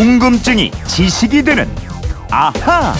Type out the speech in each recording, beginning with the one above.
궁금증이 지식이 되는 아하.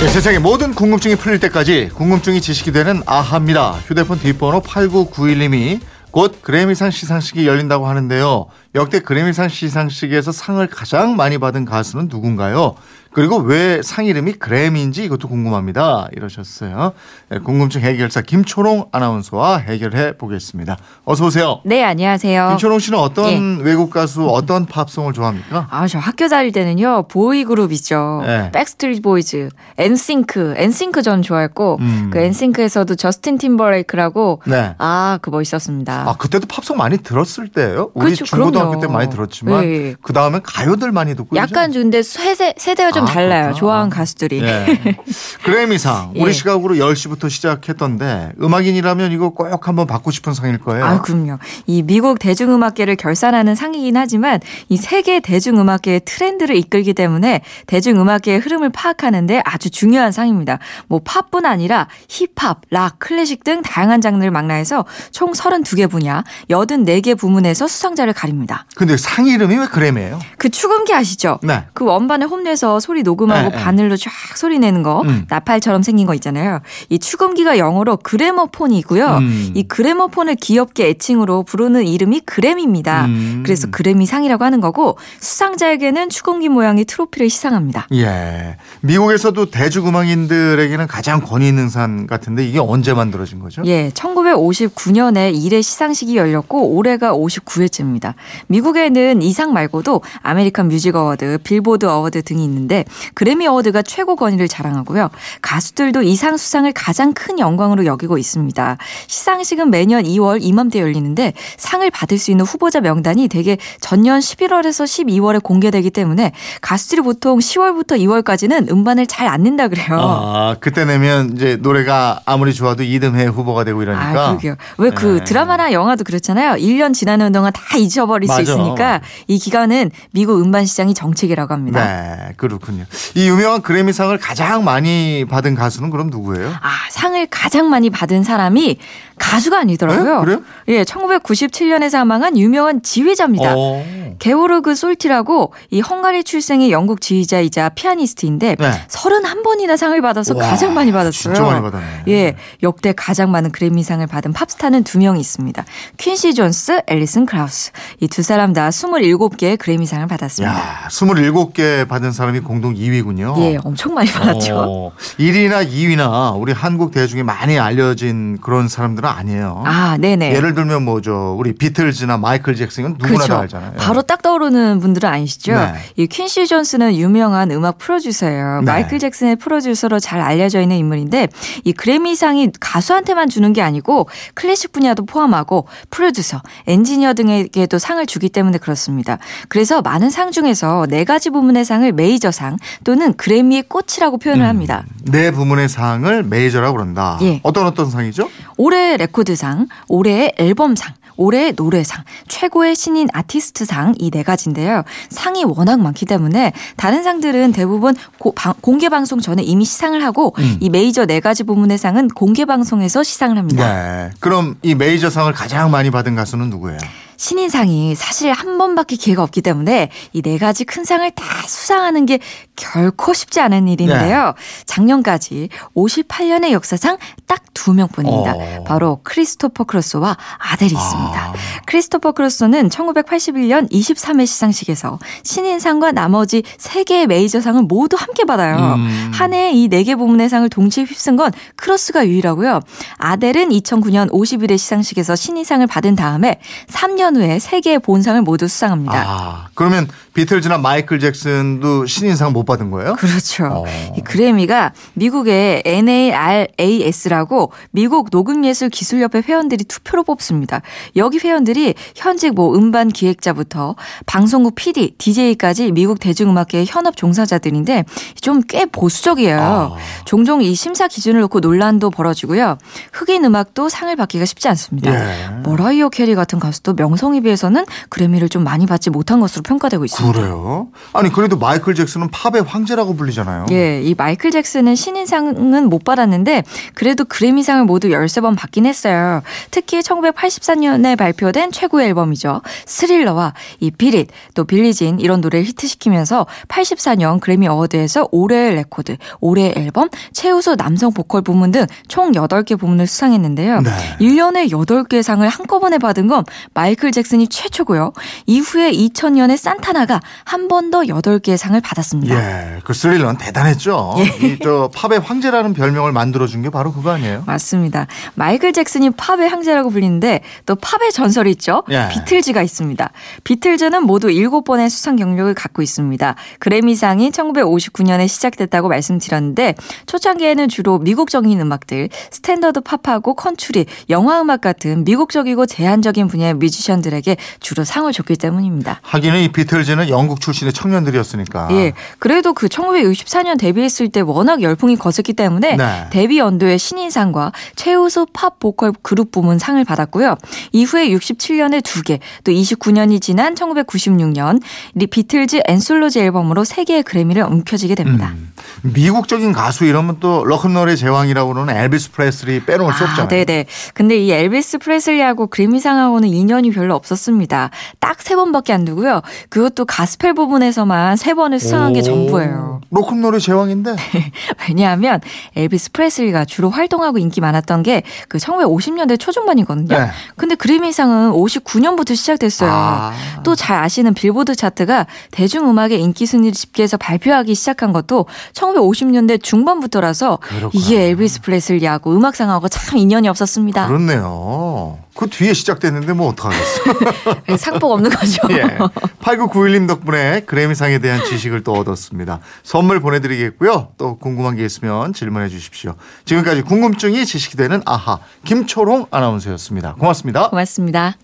네, 세상의 모든 궁금증이 풀릴 때까지 궁금증이 지식이 되는 아하입니다. 휴대폰 뒷번호 8991님이 곧 그래미상 시상식이 열린다고 하는데요. 역대 그래미상 시상식에서 상을 가장 많이 받은 가수는 누군가요? 그리고 왜 상 이름이 그래미인지 이것도 궁금합니다. 이러셨어요. 네, 궁금증 해결사 김초롱 아나운서와 해결해 보겠습니다. 어서 오세요. 네, 안녕하세요. 김초롱 씨는 어떤 외국 가수, 어떤 팝송을 좋아합니까? 아, 저 학교 다닐 때는요, boy group이죠. 네. 백스트리트 보이즈, 엔싱크, 엔싱크 전 좋아했고, 음. 그 엔싱크에서도 저스틴 팀버레이크라고, 네. 아, 그 멋있었습니다. 아 그때도 팝송 많이 들었을 때예요. 우리 그렇죠, 중고등학교 그럼요. 때 많이 들었지만 네. 그 다음에 가요들 많이 듣고 약간 요즘- 근데 세대, 세대가 좀 아, 달라요. 그렇구나. 좋아하는 가수들이. 예. 그래미상 우리 예. 시각으로 10시부터 시작했던데 음악인이라면 이거 꼭 한번 받고 싶은 상일 거예요. 아, 그럼요. 이 미국 대중음악계를 결산하는 상이긴 하지만 이 세계 대중음악계의 트렌드를 이끌기 때문에 대중음악계의 흐름을 파악하는데 아주 중요한 상입니다. 뭐 팝뿐 아니라 힙합, 락, 클래식 등 다양한 장르를 망라해서 총 32개 분야, 84개 부문에서 수상자를 가립니다. 근데 상 이름이 왜 그래미예요? 그 추금기 아시죠? 네. 그 원반에 홈내서 소리 녹음하고 네, 네. 바늘로 쫙 소리 내는 거 음. 나팔처럼 생긴 거 있잖아요. 이 축음기가 영어로 gramophone이고요. 음. 이 gramophone을 귀엽게 애칭으로 부르는 이름이 그래미입니다. 음. 그래서 그래미 상이라고 하는 거고 수상자에게는 축음기 모양의 트로피를 시상합니다. 예. 미국에서도 대중음악인들에게는 가장 권위 있는 상 같은데 이게 언제 만들어진 거죠? 예, 1959년에 1회 시상식이 열렸고 올해가 59회째입니다. 미국에는 이상 말고도 아메리칸 뮤직 어워드, 빌보드 어워드 등이 있는데 그래미 어워드가 최고 권위를 자랑하고요. 가수들도 이상 수상을 가장 큰 영광으로 여기고 있습니다. 시상식은 매년 2월 이맘때 열리는데 상을 받을 수 있는 후보자 명단이 되게 전년 11월에서 12월에 공개되기 때문에 가수들이 보통 10월부터 2월까지는 음반을 잘 안 낸다 그래요. 아, 그때 내면 이제 노래가 아무리 좋아도 이듬해 후보가 되고 이러니까. 아, 그러게요. 왜그 네. 드라마나 영화도 그렇잖아요. 1년 지나는 동안 다 잊어버릴 맞아. 수 있으니까 이 기간은 미국 음반 시장이 정책이라고 합니다. 네, 그렇군요. 이 유명한 그래미상을 가장 많이 받은 가수는 그럼 누구예요? 아, 상을 가장 많이 받은 사람이 가수가 아니더라고요. 네? 그래요? 예, 1997년에 사망한 유명한 지휘자입니다. 어. 게오르그 솔티라고 이 헝가리 출생의 영국 지휘자이자 피아니스트인데 네. 31번이나 상을 받아서 와, 가장 많이 받았어요. 진짜 많이 받았네. 예, 역대 가장 많은 그래미상을 받은 팝스타는 두 명이 있습니다. 퀸시 존스, 앨리슨 크라우스. 이두 사람 다 27개의 그래미상을 받았습니다. 야, 27개 받은 사람이 공동 2위군요. 예, 엄청 많이 받았죠. 어, 1위나 2위나 우리 한국 대중에 많이 알려진 그런 사람들은 아니에요. 아, 네네. 예를 들면 뭐죠. 우리 비틀즈나 마이클 잭슨은 누구나 그렇죠. 다 알잖아요. 바로 딱 떠오르는 분들은 아니시죠? 네. 이 퀸시 존스는 유명한 음악 프로듀서예요. 네. 마이클 잭슨의 프로듀서로 잘 알려져 있는 인물인데 이 그래미상이 가수한테만 주는 게 아니고 클래식 분야도 포함하고 프로듀서, 엔지니어 등에게도 상을 주기 때문에 그렇습니다. 그래서 많은 상 중에서 네 가지 부문의 상을 메이저상 또는 그래미의 꽃이라고 표현을 합니다. 네 부문의 상을 메이저라고 그런다. 예. 어떤 어떤 상이죠? 올해의 레코드상, 올해의 앨범상, 올해의 노래상, 최고의 신인 아티스트상 이 네 가지인데요. 상이 워낙 많기 때문에 다른 상들은 대부분 고- 방- 공개 방송 전에 이미 시상을 하고 음. 이 메이저 네 가지 부문의 상은 공개 방송에서 시상을 합니다. 네. 그럼 이 메이저 상을 가장 많이 받은 가수는 누구예요? 신인상이 사실 한 번밖에 기회가 없기 때문에 이 네 가지 큰 상을 다 수상하는 게 결코 쉽지 않은 일인데요. 네. 작년까지 58년의 역사상 딱 두 명뿐입니다. 어. 바로 크리스토퍼 크로스와 아델이 있습니다. 아. 크리스토퍼 크로스는 1981년 23회 시상식에서 신인상과 나머지 3개의 메이저상을 모두 함께 받아요. 음. 한 해에 이 4개 부문의 상을 동시에 휩쓴 건 크로스가 유일하고요. 아델은 2009년 51회 시상식에서 신인상을 받은 다음에 3년 후에 3개의 본상을 모두 수상합니다. 아, 그러면 비틀즈나 마이클 잭슨도 신인상 못 받은 거예요? 그렇죠. 어. 이 그래미가 미국의 NARAS라고 미국 녹음예술기술협회 회원들이 투표로 뽑습니다. 여기 회원들이 현직 뭐 음반 기획자부터 방송국 PD, DJ까지 미국 대중음악계의 현업 종사자들인데 좀 꽤 보수적이에요. 아. 종종 이 심사 기준을 놓고 논란도 벌어지고요. 흑인 음악도 상을 받기가 쉽지 않습니다. 예. 머라이어 캐리 같은 가수도 명성 명성에 비해서는 그래미를 좀 많이 받지 못한 것으로 평가되고 있습니다. 그래요? 아니 그래도 마이클 잭슨은 팝의 황제라고 불리잖아요. 예, 이 마이클 잭슨은 신인상은 못 받았는데 그래도 그래미상을 모두 13번 받긴 했어요. 특히 1984년에 발표된 최고의 앨범이죠. 스릴러와 이 비릿, 또 Billie Jean 이런 노래를 히트시키면서 84년 그래미 어워드에서 올해의 레코드, 올해의 앨범, 최우수 남성 보컬 부문 등 총 8개 부문을 수상했는데요. 네. 1년에 8개 상을 한꺼번에 받은 건 마이클 잭슨이 최초고요. 이후에 2000년에 산타나가 한 번 더 8개의 상을 받았습니다. 예, 그 스릴러는 대단했죠. 예. 이제 팝의 황제라는 별명을 만들어준 게 바로 그거 아니에요? 맞습니다. 마이클 잭슨이 팝의 황제라고 불리는데 또 팝의 전설이 있죠. 예. 비틀즈가 있습니다. 비틀즈는 모두 7번의 수상 경력을 갖고 있습니다. 그래미상이 1959년에 시작됐다고 말씀드렸는데 초창기에는 주로 미국적인 음악들, 스탠더드 팝하고 컨츄리, 영화 음악 같은 미국적이고 제한적인 분야의 뮤지션들에게 주로 상을 줬기 때문입니다. 하기는 이 비틀즈는 영국 출신의 청년들이었으니까. 예. 그래도 그 1964년 데뷔했을 때 워낙 열풍이 거셌기 때문에 네. 데뷔 연도에 신인상과 최우수 팝 보컬 그룹 부문 상을 받았고요. 이후에 67년에 두 개, 또 29년이 지난 1996년 The Beatles Anthology 앨범으로 세 개의 그래미를 움켜쥐게 됩니다. 음, 미국적인 가수 이러면 또 럭큰롤의 제왕이라고 그러는 엘비스 프레슬리 빼놓을 수 없잖아요. 네네. 근데 이 엘비스 프레슬리하고 그래미상하고는 인연이 별로 없었습니다. 딱 세 번밖에 안 주고요. 그것도 가스펠 부분에서만 세 번을 수상한 게 오, 전부예요. 록큰롤의 제왕인데. 왜냐하면 엘비스 프레슬리가 주로 활동하고 인기 많았던 게 그 1950년대 초중반이거든요. 네. 근데 그래미상은 59년부터 시작됐어요. 아. 또잘 아시는 빌보드 차트가 대중음악의 인기 순위를 집계해서 발표하기 시작한 것도 1950년대 중반부터라서 그렇구나. 이게 엘비스 프레슬리하고 음악상하고 참 인연이 없었습니다. 그렇네요. 그 뒤에 시작됐는데 뭐 어떡하겠어. 상복 없는 거죠. 예. 8991님 덕분에 그래미상에 대한 지식을 또 얻었습니다. 선물 보내드리겠고요. 또 궁금한 게 있으면 질문해 주십시오. 지금까지 궁금증이 지식이 되는 아하 김초롱 아나운서였습니다. 고맙습니다. 고맙습니다.